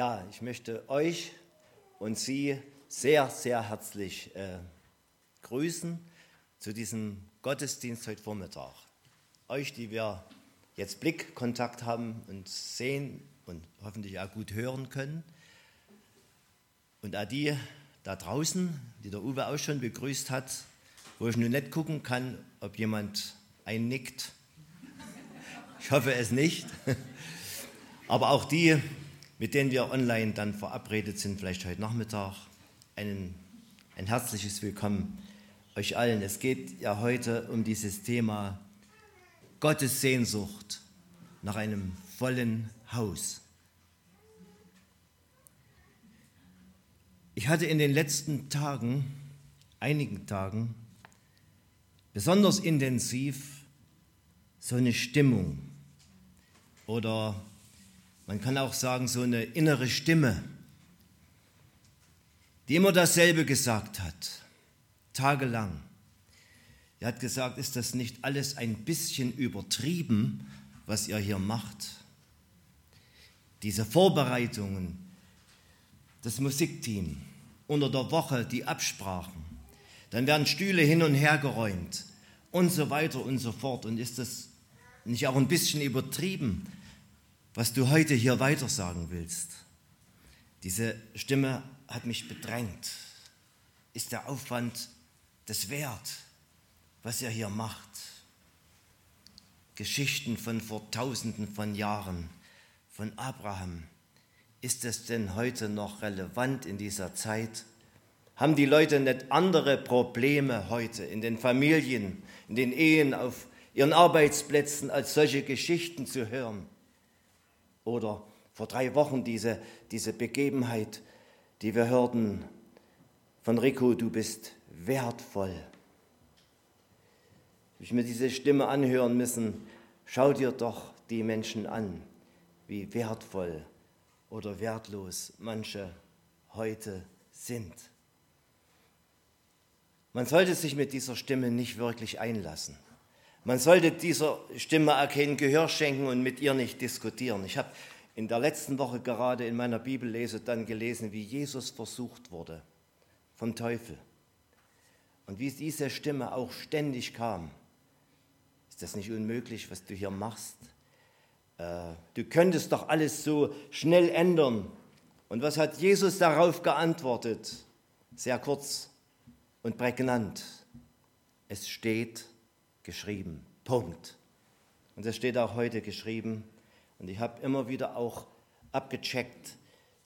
Ja, ich möchte euch und Sie sehr, sehr herzlich äh, grüßen zu diesem Gottesdienst heute Vormittag. Euch, die wir jetzt Blickkontakt haben und sehen und hoffentlich auch gut hören können. Und auch die da draußen, die der Uwe auch schon begrüßt hat, wo ich nun nicht gucken kann, ob jemand einnickt. Ich hoffe es nicht. Aber auch die, mit denen wir online dann verabredet sind, vielleicht heute Nachmittag, einen, ein herzliches Willkommen euch allen. Es geht ja heute um dieses Thema Gottes Sehnsucht nach einem vollen Haus. Ich hatte in den letzten Tagen, einigen Tagen, besonders intensiv so eine Stimmung oder man kann auch sagen so eine innere Stimme, die immer dasselbe gesagt hat, tagelang. Er hat gesagt, ist das nicht alles ein bisschen übertrieben, was ihr hier macht? Diese Vorbereitungen, das Musikteam, unter der Woche die Absprachen, dann werden Stühle hin und her geräumt und so weiter und so fort. Und ist das nicht auch ein bisschen übertrieben, was du heute hier weitersagen willst? Diese Stimme hat mich bedrängt. Ist der Aufwand das wert, was ihr hier macht? Geschichten von vor tausenden von Jahren, von Abraham, ist es denn heute noch relevant in dieser Zeit? Haben die Leute nicht andere Probleme heute in den Familien, in den Ehen, auf ihren Arbeitsplätzen, als solche Geschichten zu hören? Oder vor drei Wochen diese, diese Begebenheit, die wir hörten von Rico, du bist wertvoll. Ich mir diese Stimme anhören müssen, schau dir doch die Menschen an, wie wertvoll oder wertlos manche heute sind. Man sollte sich mit dieser Stimme nicht wirklich einlassen. Man sollte dieser Stimme kein Gehör schenken und mit ihr nicht diskutieren. Ich habe in der letzten Woche gerade in meiner Bibellese dann gelesen, wie Jesus versucht wurde vom Teufel. Und wie diese Stimme auch ständig kam. Ist das nicht unmöglich, was du hier machst? Äh, du könntest doch alles so schnell ändern. Und was hat Jesus darauf geantwortet? Sehr kurz und prägnant. Es steht geschrieben. Punkt. Und es steht auch heute geschrieben. Und ich habe immer wieder auch abgecheckt,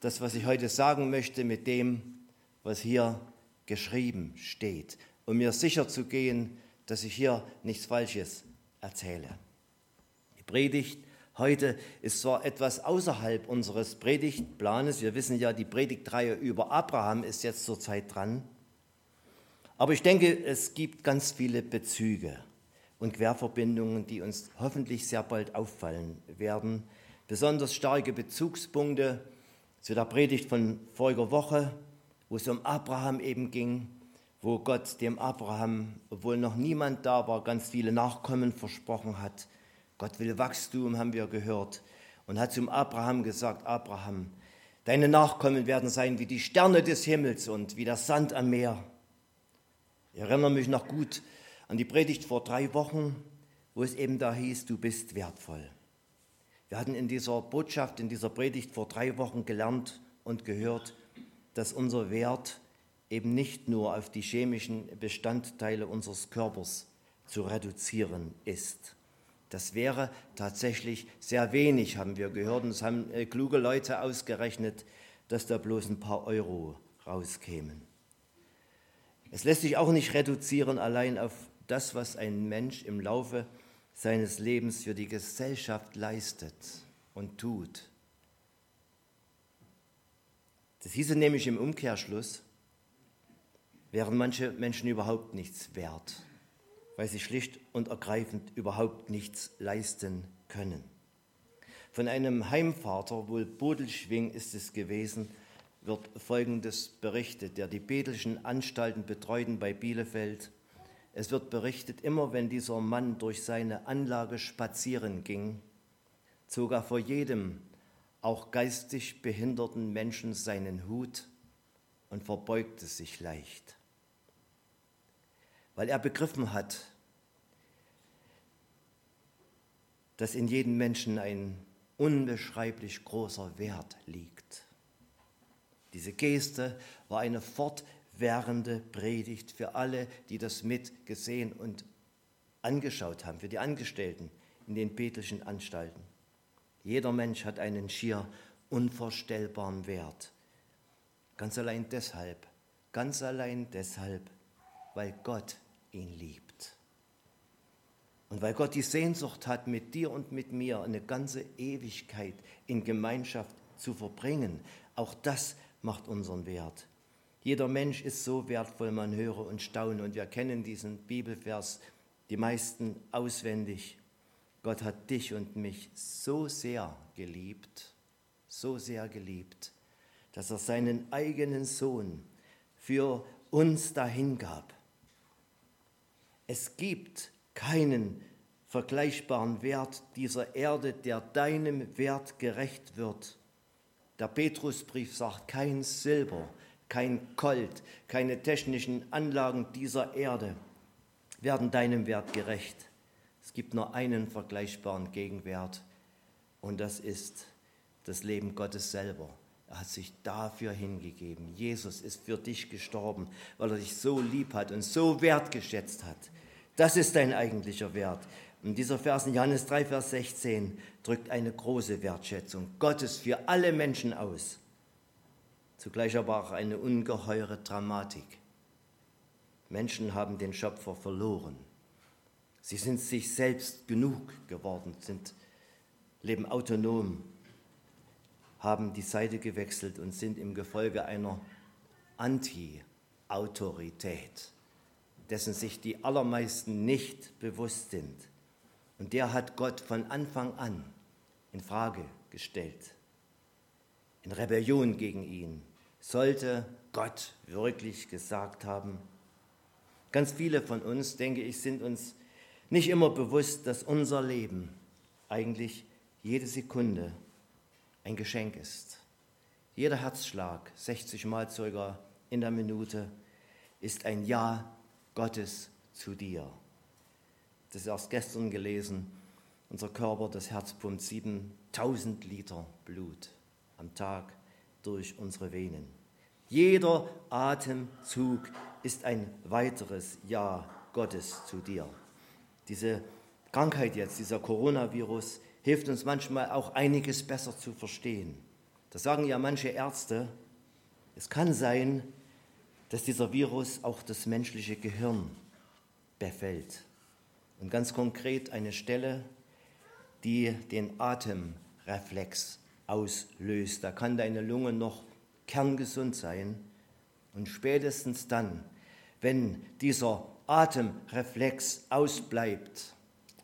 das, was ich heute sagen möchte, mit dem, was hier geschrieben steht, um mir sicher zu gehen, dass ich hier nichts Falsches erzähle. Die Predigt heute ist zwar etwas außerhalb unseres Predigtplanes, wir wissen ja, die Predigtreihe über Abraham ist jetzt zurzeit dran, aber ich denke, es gibt ganz viele Bezüge und Querverbindungen, die uns hoffentlich sehr bald auffallen werden. Besonders starke Bezugspunkte zu der Predigt von voriger Woche, wo es um Abraham eben ging, wo Gott dem Abraham, obwohl noch niemand da war, ganz viele Nachkommen versprochen hat. Gott will Wachstum, haben wir gehört, und hat zum Abraham gesagt, Abraham, deine Nachkommen werden sein wie die Sterne des Himmels und wie der Sand am Meer. Ich erinnere mich noch gut an die Predigt vor drei Wochen, wo es eben da hieß, du bist wertvoll. Wir hatten in dieser Botschaft, in dieser Predigt vor drei Wochen gelernt und gehört, dass unser Wert eben nicht nur auf die chemischen Bestandteile unseres Körpers zu reduzieren ist. Das wäre tatsächlich sehr wenig, haben wir gehört. Und es haben äh, kluge Leute ausgerechnet, dass da bloß ein paar Euro rauskämen. Es lässt sich auch nicht reduzieren allein auf das, was ein Mensch im Laufe seines Lebens für die Gesellschaft leistet und tut. Das hieße nämlich im Umkehrschluss, wären manche Menschen überhaupt nichts wert, weil sie schlicht und ergreifend überhaupt nichts leisten können. Von einem Heimvater, wohl Bodelschwing ist es gewesen, wird Folgendes berichtet, der die bedelschen Anstalten betreuten bei Bielefeld. Es wird berichtet, immer wenn dieser Mann durch seine Anlage spazieren ging, zog er vor jedem auch geistig behinderten Menschen seinen Hut und verbeugte sich leicht, weil er begriffen hat, dass in jedem Menschen ein unbeschreiblich großer Wert liegt. Diese Geste war eine fortwährende Predigt für alle, die das mitgesehen und angeschaut haben, für die Angestellten in den petrischen Anstalten. Jeder Mensch hat einen schier unvorstellbaren Wert. Ganz allein deshalb, ganz allein deshalb, weil Gott ihn liebt. Und weil Gott die Sehnsucht hat, mit dir und mit mir eine ganze Ewigkeit in Gemeinschaft zu verbringen, auch das macht unseren Wert. Jeder Mensch ist so wertvoll, man höre und staune. Und wir kennen diesen Bibelvers, die meisten auswendig. Gott hat dich und mich so sehr geliebt, so sehr geliebt, dass er seinen eigenen Sohn für uns dahingab. Es gibt keinen vergleichbaren Wert dieser Erde, der deinem Wert gerecht wird. Der Petrusbrief sagt, kein Silber, kein Gold, keine technischen Anlagen dieser Erde werden deinem Wert gerecht. Es gibt nur einen vergleichbaren Gegenwert und das ist das Leben Gottes selber. Er hat sich dafür hingegeben. Jesus ist für dich gestorben, weil er dich so lieb hat und so wertgeschätzt hat. Das ist dein eigentlicher Wert. Und dieser Vers in Johannes 3, Vers 16 drückt eine große Wertschätzung Gottes für alle Menschen aus. Zugleich aber auch eine ungeheure Dramatik. Menschen haben den Schöpfer verloren. Sie sind sich selbst genug geworden, sind, leben autonom, haben die Seite gewechselt und sind im Gefolge einer Anti-Autorität dessen sich die allermeisten nicht bewusst sind. Und der hat Gott von Anfang an in Frage gestellt. In Rebellion gegen ihn sollte Gott wirklich gesagt haben. Ganz viele von uns, denke ich, sind uns nicht immer bewusst, dass unser Leben eigentlich jede Sekunde ein Geschenk ist. Jeder Herzschlag, 60 Mal sogar in der Minute, ist ein Ja Gottes zu dir. Das ist erst gestern gelesen. Unser Körper, das Herz pumpt 7000 Liter Blut am Tag durch unsere Venen. Jeder Atemzug ist ein weiteres Ja Gottes zu dir. Diese Krankheit jetzt, dieser Coronavirus, hilft uns manchmal auch einiges besser zu verstehen. Das sagen ja manche Ärzte. Es kann sein, dass dieser Virus auch das menschliche Gehirn befällt. Und ganz konkret eine Stelle, die den Atemreflex auslöst. Da kann deine Lunge noch kerngesund sein. Und spätestens dann, wenn dieser Atemreflex ausbleibt,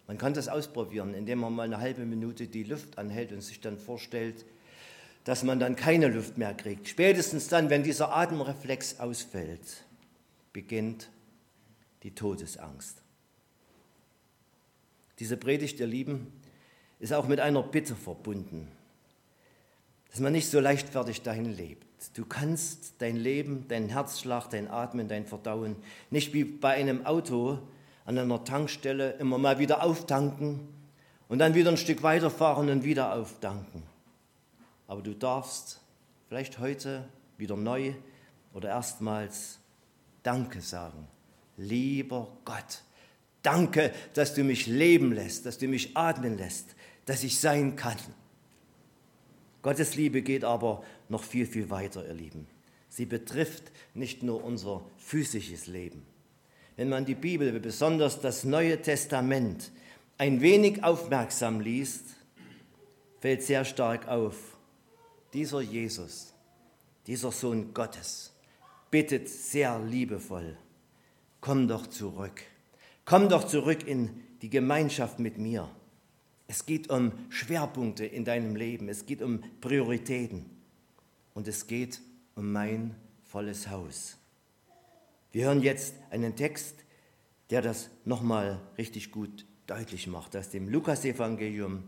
man kann das ausprobieren, indem man mal eine halbe Minute die Luft anhält und sich dann vorstellt, dass man dann keine Luft mehr kriegt. Spätestens dann, wenn dieser Atemreflex ausfällt, beginnt die Todesangst. Diese Predigt, ihr Lieben, ist auch mit einer Bitte verbunden, dass man nicht so leichtfertig dahin lebt. Du kannst dein Leben, deinen Herzschlag, dein Atmen, dein Verdauen nicht wie bei einem Auto an einer Tankstelle immer mal wieder auftanken und dann wieder ein Stück weiterfahren und wieder auftanken. Aber du darfst vielleicht heute wieder neu oder erstmals Danke sagen. Lieber Gott, danke, dass du mich leben lässt, dass du mich atmen lässt, dass ich sein kann. Gottes Liebe geht aber noch viel, viel weiter, ihr Lieben. Sie betrifft nicht nur unser physisches Leben. Wenn man die Bibel, besonders das Neue Testament, ein wenig aufmerksam liest, fällt sehr stark auf, dieser Jesus, dieser Sohn Gottes, bittet sehr liebevoll, komm doch zurück, komm doch zurück in die Gemeinschaft mit mir. Es geht um Schwerpunkte in deinem Leben, es geht um Prioritäten und es geht um mein volles Haus. Wir hören jetzt einen Text, der das nochmal richtig gut deutlich macht, aus dem Lukasevangelium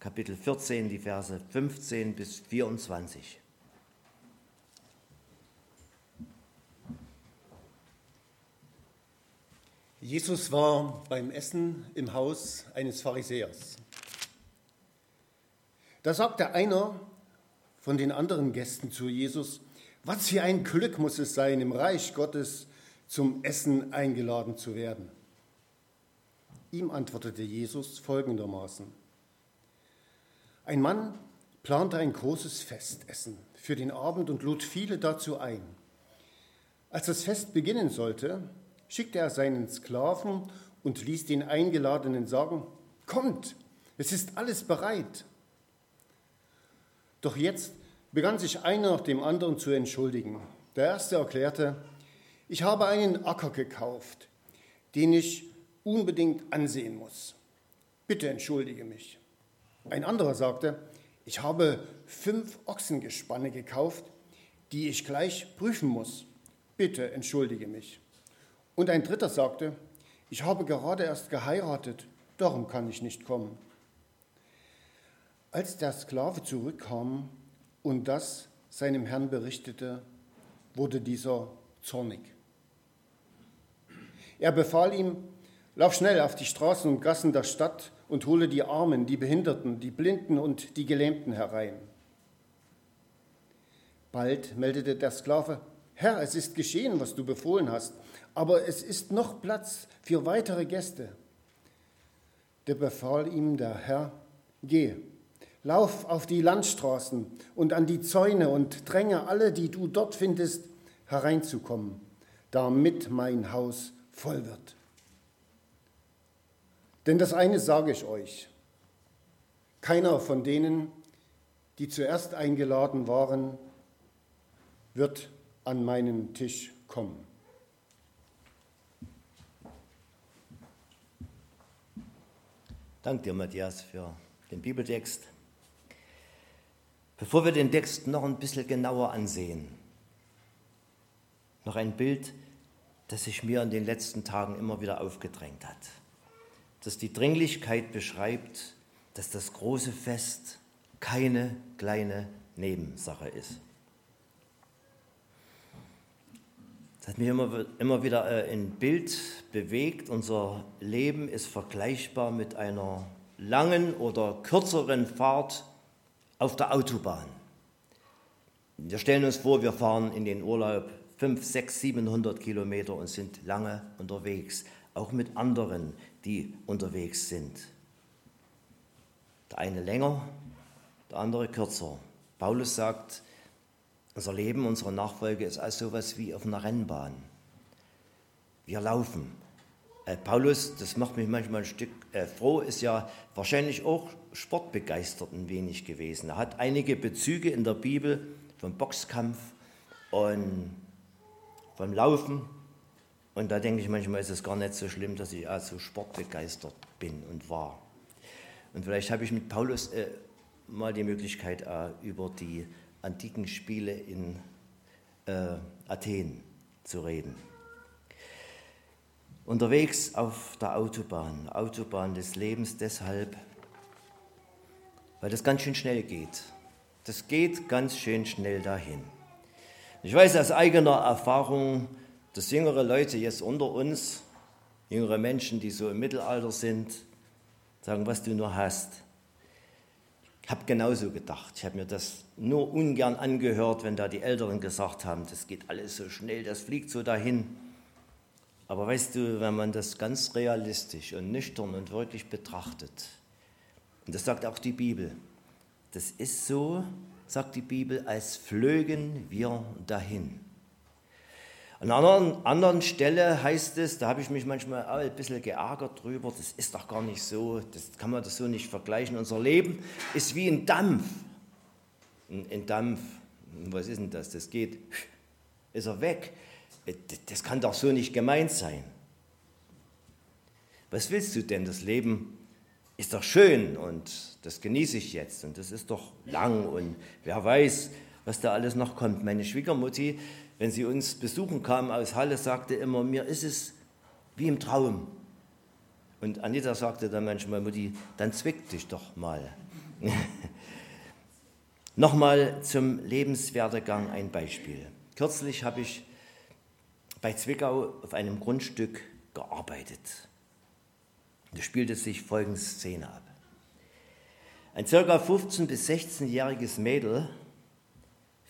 Kapitel 14, die Verse 15 bis 24. Jesus war beim Essen im Haus eines Pharisäers. Da sagte einer von den anderen Gästen zu Jesus, was für ein Glück muss es sein, im Reich Gottes zum Essen eingeladen zu werden. Ihm antwortete Jesus folgendermaßen. Ein Mann plante ein großes Festessen für den Abend und lud viele dazu ein. Als das Fest beginnen sollte, schickte er seinen Sklaven und ließ den Eingeladenen sagen, kommt, es ist alles bereit. Doch jetzt begann sich einer nach dem anderen zu entschuldigen. Der erste erklärte, ich habe einen Acker gekauft, den ich unbedingt ansehen muss. Bitte entschuldige mich. Ein anderer sagte, ich habe fünf Ochsengespanne gekauft, die ich gleich prüfen muss. Bitte entschuldige mich. Und ein dritter sagte, ich habe gerade erst geheiratet, darum kann ich nicht kommen. Als der Sklave zurückkam und das seinem Herrn berichtete, wurde dieser zornig. Er befahl ihm, lauf schnell auf die Straßen und Gassen der Stadt und hole die Armen, die Behinderten, die Blinden und die Gelähmten herein. Bald meldete der Sklave, Herr, es ist geschehen, was du befohlen hast, aber es ist noch Platz für weitere Gäste. Der befahl ihm der Herr, geh, lauf auf die Landstraßen und an die Zäune und dränge alle, die du dort findest, hereinzukommen, damit mein Haus voll wird. Denn das eine sage ich euch, keiner von denen, die zuerst eingeladen waren, wird an meinen Tisch kommen. Danke dir, Matthias, für den Bibeltext. Bevor wir den Text noch ein bisschen genauer ansehen, noch ein Bild, das sich mir in den letzten Tagen immer wieder aufgedrängt hat, das die Dringlichkeit beschreibt, dass das große Fest keine kleine Nebensache ist. Das hat mich immer, immer wieder äh, in Bild bewegt. Unser Leben ist vergleichbar mit einer langen oder kürzeren Fahrt auf der Autobahn. Wir stellen uns vor, wir fahren in den Urlaub 5, 6, 700 Kilometer und sind lange unterwegs, auch mit anderen, die unterwegs sind. Der eine länger, der andere kürzer. Paulus sagt, unser Leben, unsere Nachfolge ist als sowas wie auf einer Rennbahn. Wir laufen. Äh, Paulus, das macht mich manchmal ein Stück äh, froh, ist ja wahrscheinlich auch sportbegeistert ein wenig gewesen. Er hat einige Bezüge in der Bibel vom Boxkampf und vom Laufen. Und da denke ich manchmal, ist es gar nicht so schlimm, dass ich also sportbegeistert bin und war. Und vielleicht habe ich mit Paulus äh, mal die Möglichkeit, äh, über die antiken Spiele in äh, Athen zu reden. Unterwegs auf der Autobahn, Autobahn des Lebens deshalb, weil das ganz schön schnell geht. Das geht ganz schön schnell dahin. Ich weiß aus eigener Erfahrung, dass jüngere Leute jetzt unter uns, jüngere Menschen, die so im Mittelalter sind, sagen, was du nur hast. Ich habe genauso gedacht. Ich habe mir das nur ungern angehört, wenn da die Älteren gesagt haben, das geht alles so schnell, das fliegt so dahin. Aber weißt du, wenn man das ganz realistisch und nüchtern und wirklich betrachtet, und das sagt auch die Bibel, das ist so, sagt die Bibel, als flögen wir dahin. An einer anderen, anderen Stelle heißt es, da habe ich mich manchmal auch ein bisschen geärgert drüber, das ist doch gar nicht so, das kann man das so nicht vergleichen. Unser Leben ist wie ein Dampf. Ein, ein Dampf, was ist denn das? Das geht, ist er weg. Das kann doch so nicht gemeint sein. Was willst du denn? Das Leben ist doch schön und das genieße ich jetzt und das ist doch lang und wer weiß, was da alles noch kommt. Meine Schwiegermutti wenn sie uns besuchen kam aus Halle, sagte immer, mir ist es wie im Traum. Und Anita sagte dann manchmal, Mutti, dann zwick dich doch mal. Nochmal zum Lebenswerdegang ein Beispiel. Kürzlich habe ich bei Zwickau auf einem Grundstück gearbeitet. Da spielte sich folgende Szene ab. Ein ca. 15- bis 16-jähriges Mädel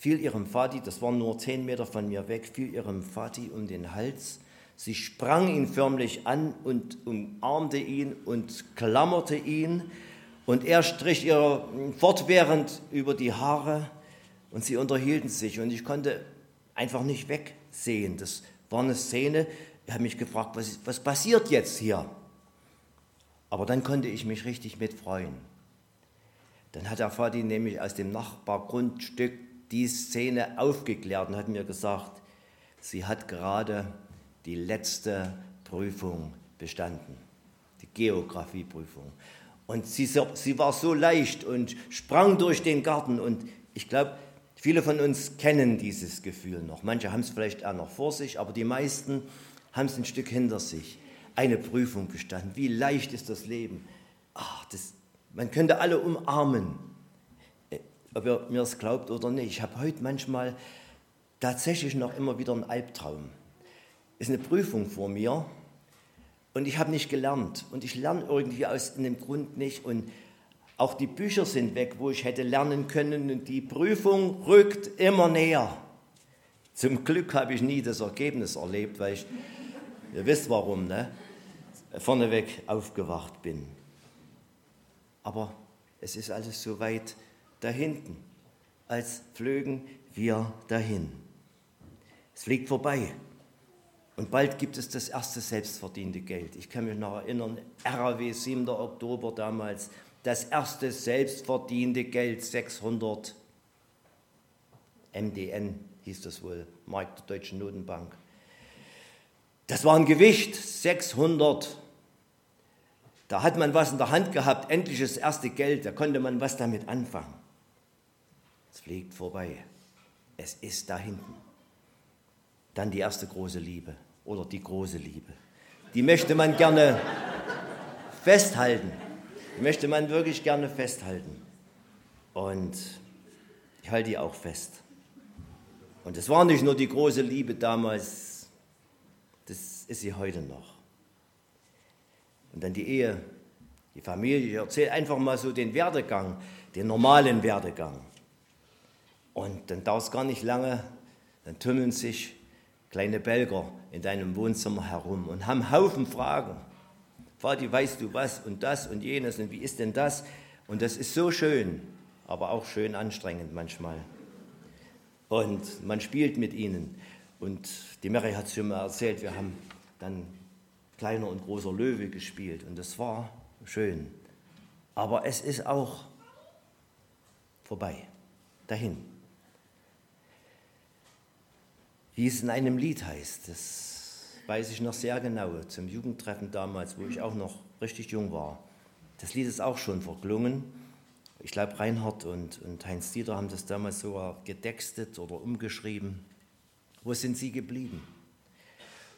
fiel ihrem Vati, das war nur 10 Meter von mir weg, fiel ihrem Vati um den Hals. Sie sprang ihn förmlich an und umarmte ihn und klammerte ihn. Und er strich ihr fortwährend über die Haare und sie unterhielten sich. Und ich konnte einfach nicht wegsehen. Das war eine Szene, ich habe mich gefragt, was, was passiert jetzt hier? Aber dann konnte ich mich richtig mitfreuen. Dann hat der Vati nämlich aus dem Nachbargrundstück die Szene aufgeklärt und hat mir gesagt, sie hat gerade die letzte Prüfung bestanden, die Geografieprüfung. Und sie, sie war so leicht und sprang durch den Garten. Und ich glaube, viele von uns kennen dieses Gefühl noch. Manche haben es vielleicht auch noch vor sich, aber die meisten haben es ein Stück hinter sich. Eine Prüfung bestanden. Wie leicht ist das Leben? Ach, das, man könnte alle umarmen, ob ihr mir es glaubt oder nicht. Ich habe heute manchmal tatsächlich noch immer wieder einen Albtraum. Es ist eine Prüfung vor mir und ich habe nicht gelernt und ich lerne irgendwie aus einem Grund nicht und auch die Bücher sind weg, wo ich hätte lernen können und die Prüfung rückt immer näher. Zum Glück habe ich nie das Ergebnis erlebt, weil ich, ihr wisst warum, ne? vorneweg aufgewacht bin. Aber es ist alles so weit da hinten, als flögen wir dahin. Es fliegt vorbei. Und bald gibt es das erste selbstverdiente Geld. Ich kann mich noch erinnern, RAW 7. Oktober damals, das erste selbstverdiente Geld, 600 MDN hieß das wohl, Mark der Deutschen Notenbank. Das war ein Gewicht, 600. Da hat man was in der Hand gehabt, endlich das erste Geld, da konnte man was damit anfangen. Fliegt vorbei. Es ist da hinten. Dann die erste große Liebe oder die große Liebe. Die möchte man gerne festhalten. Die möchte man wirklich gerne festhalten. Und ich halte die auch fest. Und es war nicht nur die große Liebe damals, das ist sie heute noch. Und dann die Ehe, die Familie. Ich erzähle einfach mal so den Werdegang, den normalen Werdegang. Und dann dauert es gar nicht lange, dann tummeln sich kleine Belger in deinem Wohnzimmer herum und haben Haufen Fragen. Vati, weißt du was und das und jenes und wie ist denn das? Und das ist so schön, aber auch schön anstrengend manchmal. Und man spielt mit ihnen. Und die Mary hat es schon mal erzählt, wir haben dann kleiner und großer Löwe gespielt und das war schön. Aber es ist auch vorbei, dahin. Wie es in einem Lied heißt. Das weiß ich noch sehr genau, zum Jugendtreffen damals, wo ich auch noch richtig jung war. Das Lied ist auch schon verklungen. Ich glaube, Reinhard und, und Heinz Dieter haben das damals sogar getextet oder umgeschrieben. Wo sind sie geblieben?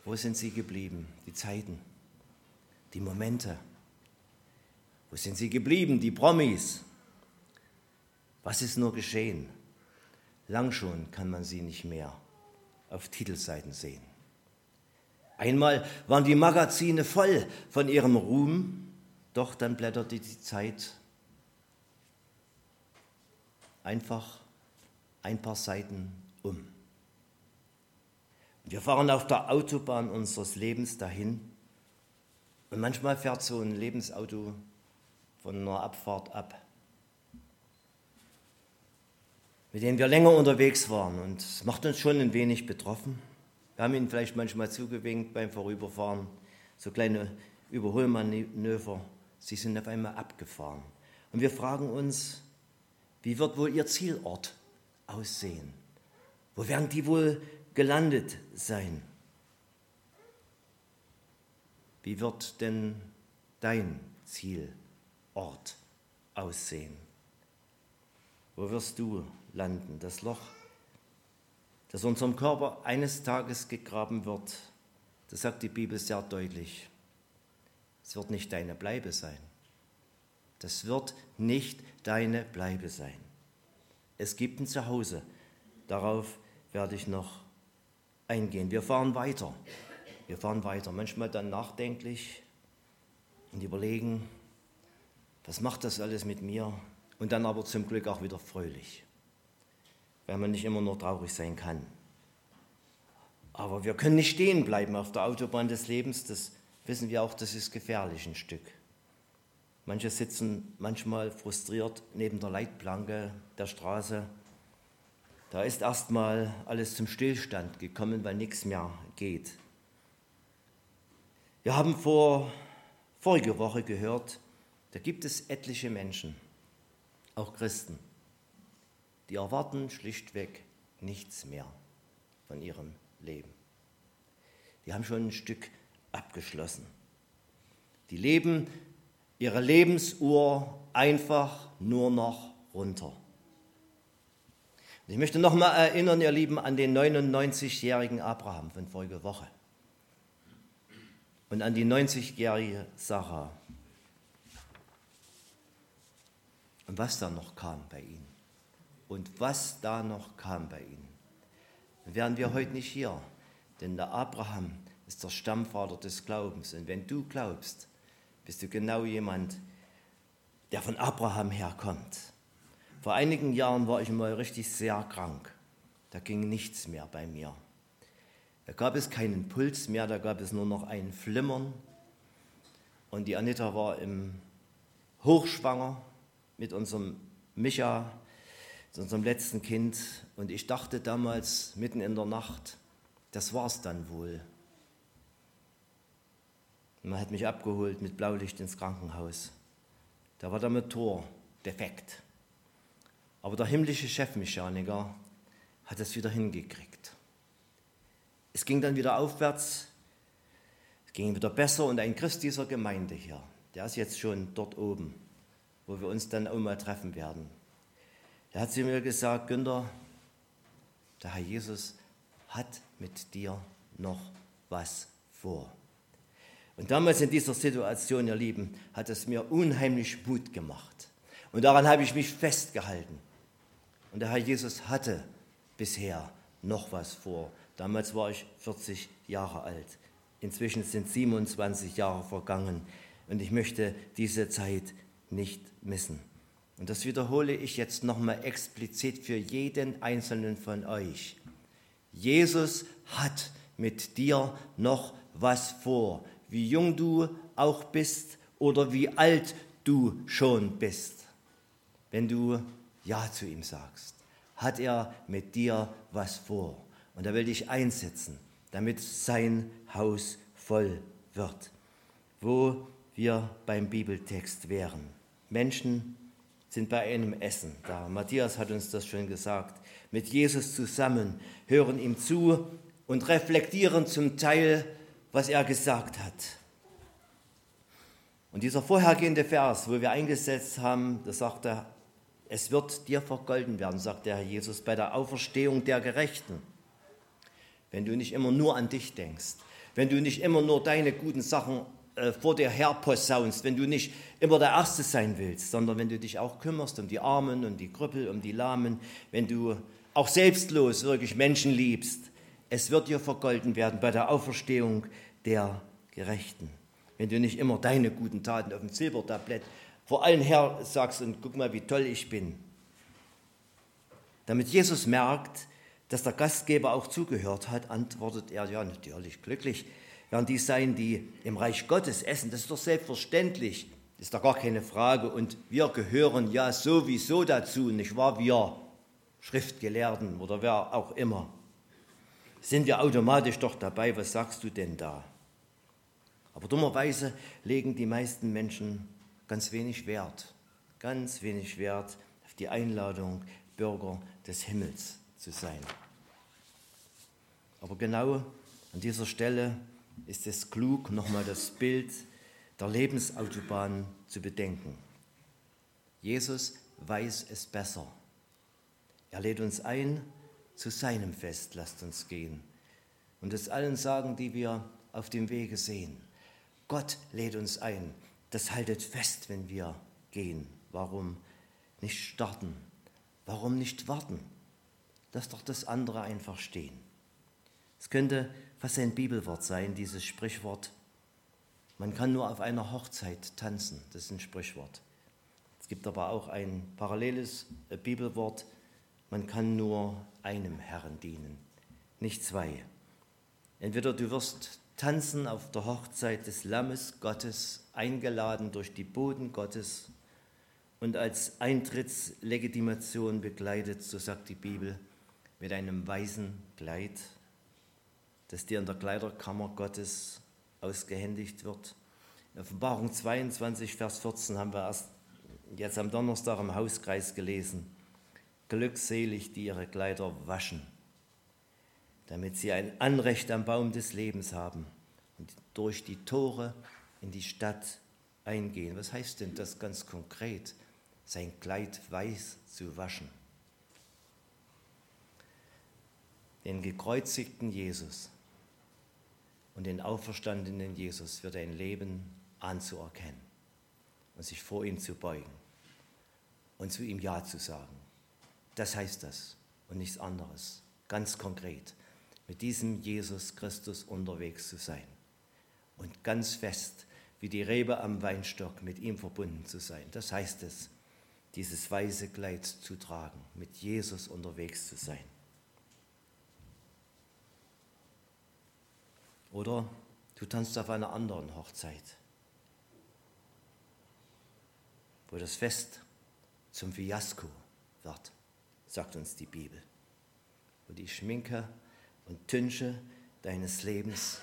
Wo sind sie geblieben? Die Zeiten, die Momente. Wo sind sie geblieben? Die Promis. Was ist nur geschehen? Lang schon kann man sie nicht mehr auf Titelseiten sehen. Einmal waren die Magazine voll von ihrem Ruhm, doch dann blätterte die Zeit einfach ein paar Seiten um. Wir fahren auf der Autobahn unseres Lebens dahin und manchmal fährt so ein Lebensauto von einer Abfahrt ab mit denen wir länger unterwegs waren. Und es macht uns schon ein wenig betroffen. Wir haben ihnen vielleicht manchmal zugewinkt beim Vorüberfahren, so kleine Überholmanöver. Sie sind auf einmal abgefahren. Und wir fragen uns, wie wird wohl ihr Zielort aussehen? Wo werden die wohl gelandet sein? Wie wird denn dein Zielort aussehen? Wo wirst du landen. Das Loch, das unserem Körper eines Tages gegraben wird, das sagt die Bibel sehr deutlich. Es wird nicht deine Bleibe sein. Das wird nicht deine Bleibe sein. Es gibt ein Zuhause. Darauf werde ich noch eingehen. Wir fahren weiter. Wir fahren weiter. Manchmal dann nachdenklich und überlegen, was macht das alles mit mir? Und dann aber zum Glück auch wieder fröhlich, weil man nicht immer nur traurig sein kann. Aber wir können nicht stehen bleiben auf der Autobahn des Lebens. Das wissen wir auch, das ist gefährlich ein Stück. Manche sitzen manchmal frustriert neben der Leitplanke der Straße. Da ist erstmal alles zum Stillstand gekommen, weil nichts mehr geht. Wir haben vor vorige Woche gehört, da gibt es etliche Menschen, auch Christen, die erwarten schlichtweg nichts mehr von ihrem Leben. Die haben schon ein Stück abgeschlossen. Die leben ihre Lebensuhr einfach nur noch runter. Ich möchte noch mal erinnern, ihr Lieben, an den 99-jährigen Abraham von voriger Woche und an die 90-jährige Sarah. Und was da noch kam bei ihnen. Und was da noch kam bei ihnen. Wären wir heute nicht hier, denn der Abraham ist der Stammvater des Glaubens. Und wenn du glaubst, bist du genau jemand, der von Abraham herkommt. Vor einigen Jahren war ich mal richtig sehr krank. Da ging nichts mehr bei mir. Da gab es keinen Puls mehr, da gab es nur noch ein Flimmern. Und die Anita war im Hochschwanger mit unserem Micha, mit unserem letzten Kind. Und ich dachte damals, mitten in der Nacht, das war's dann wohl. Man hat mich abgeholt mit Blaulicht ins Krankenhaus. Da war der Motor defekt. Aber der himmlische Chefmechaniker hat es wieder hingekriegt. Es ging dann wieder aufwärts, es ging wieder besser und ein Christ dieser Gemeinde hier, der ist jetzt schon dort oben, wo wir uns dann auch mal treffen werden. Der hat zu mir gesagt, Günther, der Herr Jesus hat mit dir noch was vor. Und damals in dieser Situation, ihr Lieben, hat es mir unheimlich Mut gemacht. Und daran habe ich mich festgehalten. Und der Herr Jesus hatte bisher noch was vor. Damals war ich 40 Jahre alt. Inzwischen sind 27 Jahre vergangen und ich möchte diese Zeit nicht missen. Und das wiederhole ich jetzt nochmal explizit für jeden einzelnen von euch. Jesus hat mit dir noch was vor wie jung du auch bist oder wie alt du schon bist. Wenn du Ja zu ihm sagst, hat er mit dir was vor. Und er will dich einsetzen, damit sein Haus voll wird. Wo wir beim Bibeltext wären. Menschen sind bei einem Essen da. Matthias hat uns das schon gesagt. Mit Jesus zusammen, hören ihm zu und reflektieren zum Teil was er gesagt hat. Und dieser vorhergehende Vers, wo wir eingesetzt haben, da sagt er, es wird dir vergolden werden, sagt der Herr Jesus, bei der Auferstehung der Gerechten. Wenn du nicht immer nur an dich denkst, wenn du nicht immer nur deine guten Sachen äh, vor dir her posaunst, wenn du nicht immer der Erste sein willst, sondern wenn du dich auch kümmerst um die Armen, um die Krüppel, um die Lahmen, wenn du auch selbstlos wirklich Menschen liebst, es wird dir vergolden werden bei der Auferstehung der Gerechten. Wenn du nicht immer deine guten Taten auf dem Silbertablett vor allen her sagst und guck mal, wie toll ich bin. Damit Jesus merkt, dass der Gastgeber auch zugehört hat, antwortet er, ja natürlich, glücklich werden die sein, die im Reich Gottes essen. Das ist doch selbstverständlich, ist doch gar keine Frage. Und wir gehören ja sowieso dazu, nicht wahr? Wir Schriftgelehrten oder wer auch immer. Sind wir automatisch doch dabei, was sagst du denn da? Aber dummerweise legen die meisten Menschen ganz wenig Wert, ganz wenig Wert auf die Einladung, Bürger des Himmels zu sein. Aber genau an dieser Stelle ist es klug, nochmal das Bild der Lebensautobahn zu bedenken. Jesus weiß es besser. Er lädt uns ein, zu seinem Fest lasst uns gehen und es allen sagen, die wir auf dem Wege sehen. Gott lädt uns ein. Das haltet fest, wenn wir gehen? Warum nicht starten? Warum nicht warten? Lass doch das andere einfach stehen. Es könnte fast ein Bibelwort sein, dieses Sprichwort. Man kann nur auf einer Hochzeit tanzen. Das ist ein Sprichwort. Es gibt aber auch ein paralleles äh, Bibelwort. Man kann nur einem Herrn dienen, nicht zwei. Entweder du wirst tanzen auf der Hochzeit des Lammes Gottes, eingeladen durch die Boden Gottes und als Eintrittslegitimation begleitet, so sagt die Bibel, mit einem weißen Kleid, das dir in der Kleiderkammer Gottes ausgehändigt wird. In Offenbarung 22, Vers 14 haben wir erst jetzt am Donnerstag im Hauskreis gelesen. Glückselig, die ihre Kleider waschen damit sie ein Anrecht am Baum des Lebens haben und durch die Tore in die Stadt eingehen. Was heißt denn das ganz konkret? Sein Kleid weiß zu waschen. Den gekreuzigten Jesus und den auferstandenen Jesus für dein Leben anzuerkennen und sich vor ihm zu beugen und zu ihm Ja zu sagen. Das heißt das und nichts anderes, ganz konkret mit diesem Jesus Christus unterwegs zu sein und ganz fest wie die Rebe am Weinstock mit ihm verbunden zu sein. Das heißt es, dieses weiße Kleid zu tragen, mit Jesus unterwegs zu sein. Oder du tanzt auf einer anderen Hochzeit, wo das Fest zum Fiasko wird, sagt uns die Bibel, wo die Schminke und Tünche deines Lebens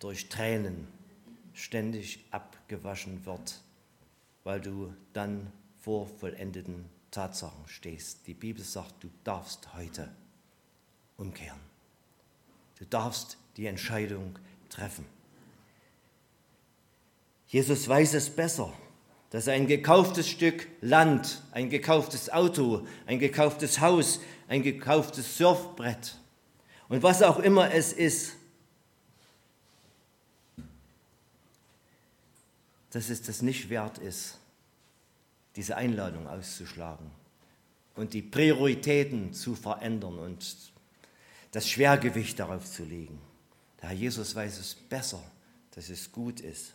durch Tränen ständig abgewaschen wird, weil du dann vor vollendeten Tatsachen stehst. Die Bibel sagt, du darfst heute umkehren. Du darfst die Entscheidung treffen. Jesus weiß es besser, dass ein gekauftes Stück Land, ein gekauftes Auto, ein gekauftes Haus, ein gekauftes Surfbrett und was auch immer es ist, dass es das nicht wert ist, diese Einladung auszuschlagen und die Prioritäten zu verändern und das Schwergewicht darauf zu legen. Herr Jesus weiß es besser, dass es gut ist,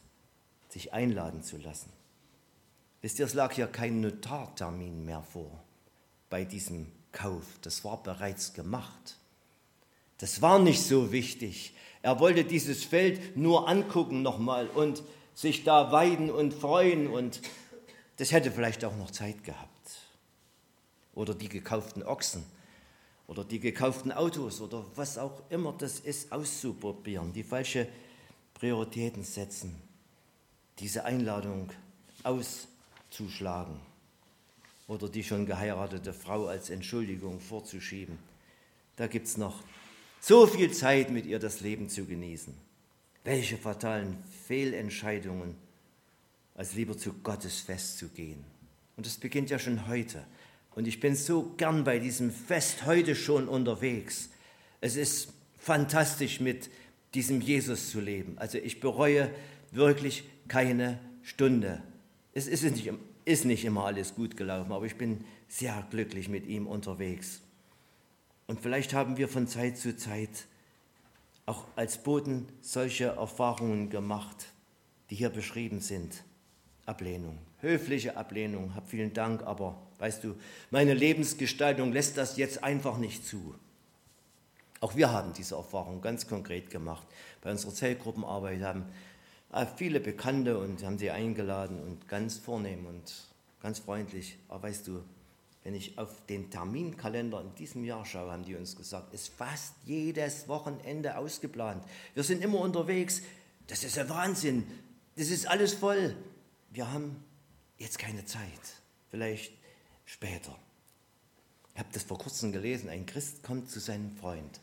sich einladen zu lassen. Wisst ihr, es lag ja kein Notartermin mehr vor bei diesem Kauf. Das war bereits gemacht. Das war nicht so wichtig. Er wollte dieses Feld nur angucken nochmal und sich da weiden und freuen und das hätte vielleicht auch noch Zeit gehabt. Oder die gekauften Ochsen oder die gekauften Autos oder was auch immer das ist, auszuprobieren, die falsche Prioritäten setzen, diese Einladung auszuschlagen oder die schon geheiratete Frau als Entschuldigung vorzuschieben. Da gibt es noch so viel Zeit mit ihr das Leben zu genießen. Welche fatalen Fehlentscheidungen, als lieber zu Gottes Fest zu gehen. Und das beginnt ja schon heute. Und ich bin so gern bei diesem Fest heute schon unterwegs. Es ist fantastisch, mit diesem Jesus zu leben. Also ich bereue wirklich keine Stunde. Es ist nicht, ist nicht immer alles gut gelaufen, aber ich bin sehr glücklich mit ihm unterwegs. Und vielleicht haben wir von Zeit zu Zeit auch als Boten solche Erfahrungen gemacht, die hier beschrieben sind. Ablehnung, höfliche Ablehnung, hab vielen Dank, aber weißt du, meine Lebensgestaltung lässt das jetzt einfach nicht zu. Auch wir haben diese Erfahrung ganz konkret gemacht. Bei unserer Zellgruppenarbeit haben äh, viele Bekannte und haben sie eingeladen und ganz vornehm und ganz freundlich. Aber weißt du, wenn ich auf den Terminkalender in diesem Jahr schaue, haben die uns gesagt, ist fast jedes Wochenende ausgeplant. Wir sind immer unterwegs. Das ist ein Wahnsinn. Das ist alles voll. Wir haben jetzt keine Zeit. Vielleicht später. Ich habe das vor kurzem gelesen. Ein Christ kommt zu seinem Freund.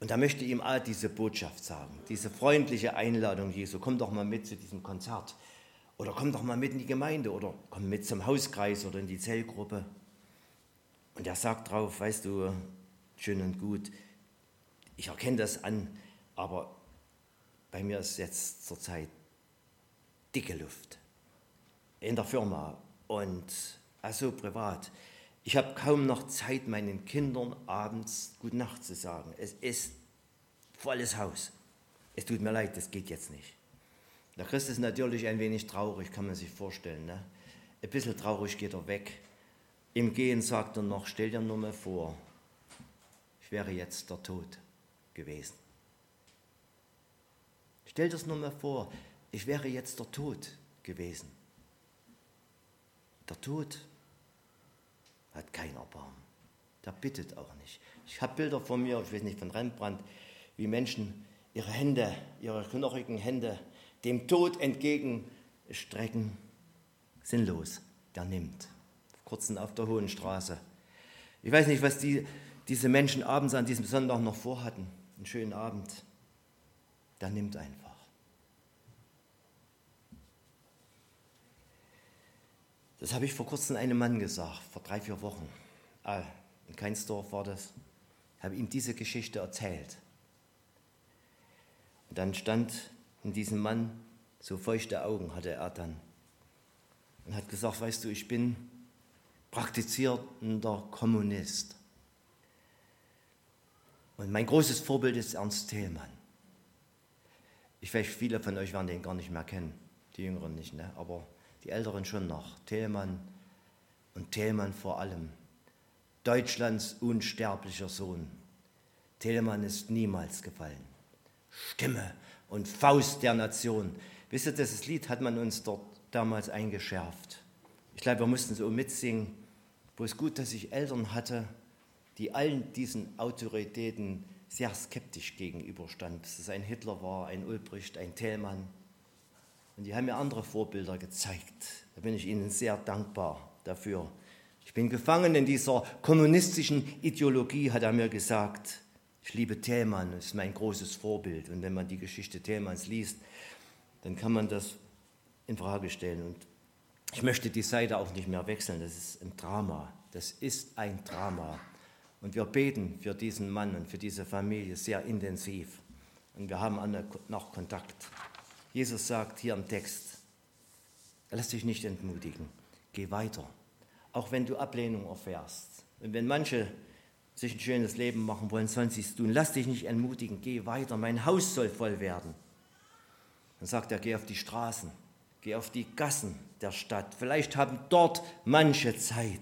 Und er möchte ihm all diese Botschaft sagen, diese freundliche Einladung Jesu. Komm doch mal mit zu diesem Konzert. Oder komm doch mal mit in die Gemeinde oder komm mit zum Hauskreis oder in die Zellgruppe. Und er sagt drauf, weißt du, schön und gut, ich erkenne das an, aber bei mir ist jetzt zurzeit dicke Luft. in der Firma und also privat. Ich habe kaum noch Zeit, meinen Kindern abends Gute Nacht zu sagen. Es ist volles Haus. Es tut mir leid, das geht jetzt nicht. Der Christ ist natürlich ein wenig traurig, kann man sich vorstellen. Ne? Ein bisschen traurig geht er weg. Im Gehen sagt er noch, stell dir nur mal vor, ich wäre jetzt der Tod gewesen. Stell dir das nur mal vor, ich wäre jetzt der Tod gewesen. Der Tod hat kein Erbarmen. Der bittet auch nicht. Ich habe Bilder von mir, ich weiß nicht, von Rembrandt, wie Menschen ihre Hände, ihre knochigen Hände dem Tod entgegenstrecken. Sinnlos, der nimmt. Kurzen auf der Hohen Straße. Ich weiß nicht, was die, diese Menschen abends an diesem Sonntag noch vorhatten. Einen schönen Abend. Der nimmt einfach. Das habe ich vor kurzem einem Mann gesagt, vor drei, vier Wochen. Ah, in Keinsdorf war das. Ich habe ihm diese Geschichte erzählt. Und dann stand in diesem Mann so feuchte Augen hatte er dann und hat gesagt, weißt du, ich bin praktizierender Kommunist. Und mein großes Vorbild ist Ernst Thälmann. Ich weiß, viele von euch werden den gar nicht mehr kennen, die Jüngeren nicht, ne? aber die Älteren schon noch. Thälmann und Thälmann vor allem. Deutschlands unsterblicher Sohn. Thälmann ist niemals gefallen. Stimme und Faust der Nation. Wisst ihr, dieses Lied hat man uns dort damals eingeschärft. Ich glaube, wir mussten so mitsingen. Wo es gut, dass ich Eltern hatte, die allen diesen Autoritäten sehr skeptisch gegenüberstanden. Dass es ein Hitler war, ein Ulbricht, ein Thälmann. Und die haben mir andere Vorbilder gezeigt. Da bin ich ihnen sehr dankbar dafür. Ich bin gefangen in dieser kommunistischen Ideologie, hat er mir gesagt. Ich liebe Thälmann, das ist mein großes Vorbild. Und wenn man die Geschichte Thälmanns liest, dann kann man das in Frage stellen. Und ich möchte die Seite auch nicht mehr wechseln. Das ist ein Drama. Das ist ein Drama. Und wir beten für diesen Mann und für diese Familie sehr intensiv. Und wir haben noch Kontakt. Jesus sagt hier im Text, lass dich nicht entmutigen, geh weiter, auch wenn du Ablehnung erfährst. Und wenn manche sich ein schönes Leben machen wollen, sollen sie es tun. Lass dich nicht entmutigen, geh weiter, mein Haus soll voll werden. Dann sagt er, geh auf die Straßen, geh auf die Gassen der Stadt. Vielleicht haben dort manche Zeit.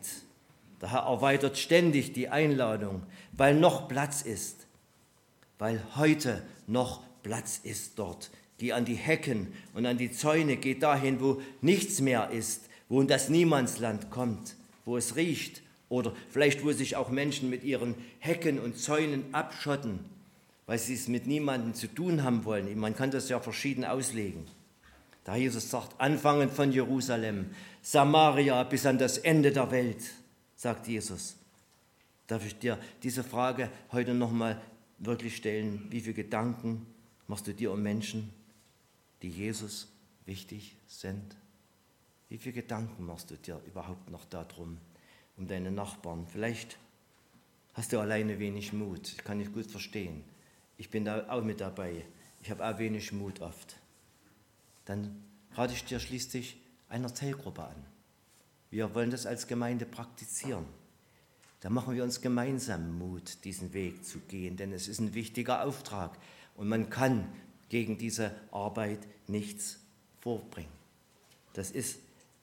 Der Herr erweitert ständig die Einladung, weil noch Platz ist, weil heute noch Platz ist dort. Geh an die Hecken und an die Zäune, geh dahin, wo nichts mehr ist, wo in das Niemandsland kommt, wo es riecht oder vielleicht wo sich auch Menschen mit ihren Hecken und Zäunen abschotten, weil sie es mit niemandem zu tun haben wollen. Man kann das ja verschieden auslegen. Da Jesus sagt, anfangen von Jerusalem, Samaria bis an das Ende der Welt, sagt Jesus. Darf ich dir diese Frage heute nochmal wirklich stellen? Wie viele Gedanken machst du dir um Menschen, die Jesus wichtig sind? Wie viele Gedanken machst du dir überhaupt noch darum, um deine Nachbarn? Vielleicht hast du alleine wenig Mut, ich kann ich gut verstehen. Ich bin da auch mit dabei. Ich habe auch wenig Mut oft. Dann rate ich dir schließlich einer Zellgruppe an. Wir wollen das als Gemeinde praktizieren. Da machen wir uns gemeinsam Mut, diesen Weg zu gehen, denn es ist ein wichtiger Auftrag und man kann gegen diese Arbeit nichts vorbringen. Das ist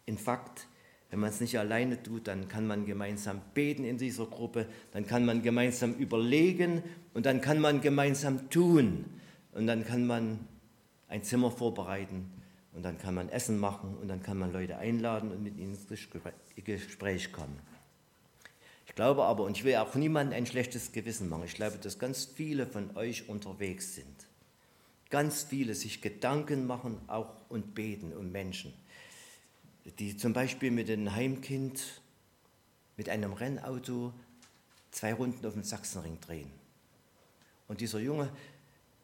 in Fakt, wenn man es nicht alleine tut, dann kann man gemeinsam beten in dieser Gruppe, dann kann man gemeinsam überlegen und dann kann man gemeinsam tun und dann kann man ein Zimmer vorbereiten und dann kann man Essen machen und dann kann man Leute einladen und mit ihnen ins Gespräch kommen. Ich glaube aber, und ich will auch niemandem ein schlechtes Gewissen machen, ich glaube, dass ganz viele von euch unterwegs sind ganz viele sich Gedanken machen auch und beten um Menschen, die zum Beispiel mit einem Heimkind mit einem Rennauto zwei Runden auf dem Sachsenring drehen. Und dieser Junge,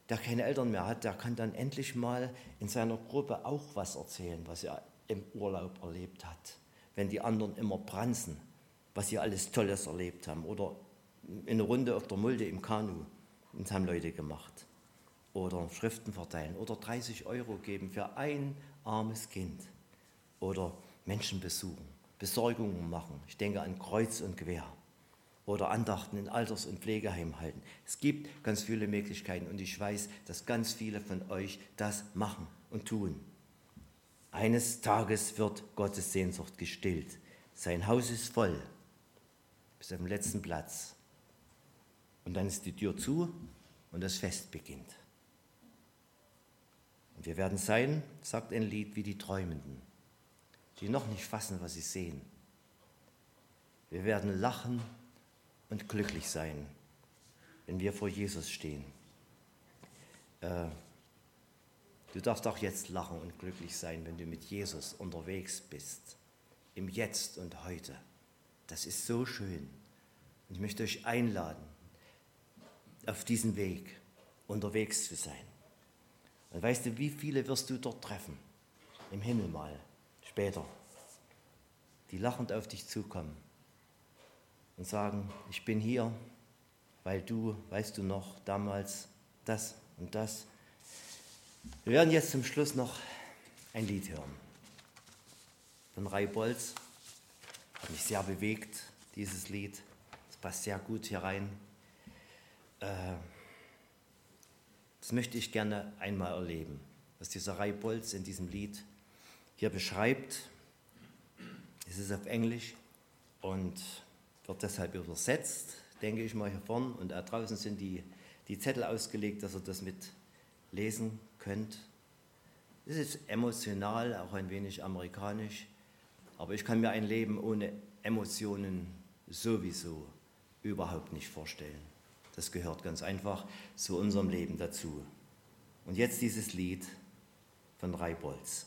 der keine Eltern mehr hat, der kann dann endlich mal in seiner Gruppe auch was erzählen, was er im Urlaub erlebt hat. Wenn die anderen immer branzen, was sie alles Tolles erlebt haben. Oder eine Runde auf der Mulde im Kanu. Und haben Leute gemacht oder Schriften verteilen oder 30 Euro geben für ein armes Kind oder Menschen besuchen, Besorgungen machen. Ich denke an Kreuz und Quer oder Andachten in Alters- und Pflegeheimen halten. Es gibt ganz viele Möglichkeiten und ich weiß, dass ganz viele von euch das machen und tun. Eines Tages wird Gottes Sehnsucht gestillt. Sein Haus ist voll, bis auf den letzten Platz. Und dann ist die Tür zu und das Fest beginnt. Und wir werden sein, sagt ein Lied, wie die Träumenden, die noch nicht fassen, was sie sehen. Wir werden lachen und glücklich sein, wenn wir vor Jesus stehen. Äh, du darfst auch jetzt lachen und glücklich sein, wenn du mit Jesus unterwegs bist, im Jetzt und heute. Das ist so schön. Und ich möchte euch einladen, auf diesen Weg unterwegs zu sein. Und weißt du, wie viele wirst du dort treffen? Im Himmel mal, später. Die lachend auf dich zukommen und sagen, ich bin hier, weil du, weißt du noch, damals das und das. Wir werden jetzt zum Schluss noch ein Lied hören. Von Rai Bolz. Hat mich sehr bewegt, dieses Lied. Es passt sehr gut hier rein. Äh, das möchte ich gerne einmal erleben, was dieser Rai Bolz in diesem Lied hier beschreibt. Es ist auf Englisch und wird deshalb übersetzt, denke ich mal hier vorne. Und da draußen sind die, die Zettel ausgelegt, dass ihr das mit lesen könnt. Es ist emotional, auch ein wenig amerikanisch, aber ich kann mir ein Leben ohne Emotionen sowieso überhaupt nicht vorstellen. Das gehört ganz einfach zu unserem Leben dazu. Und jetzt dieses Lied von Rai Bolz.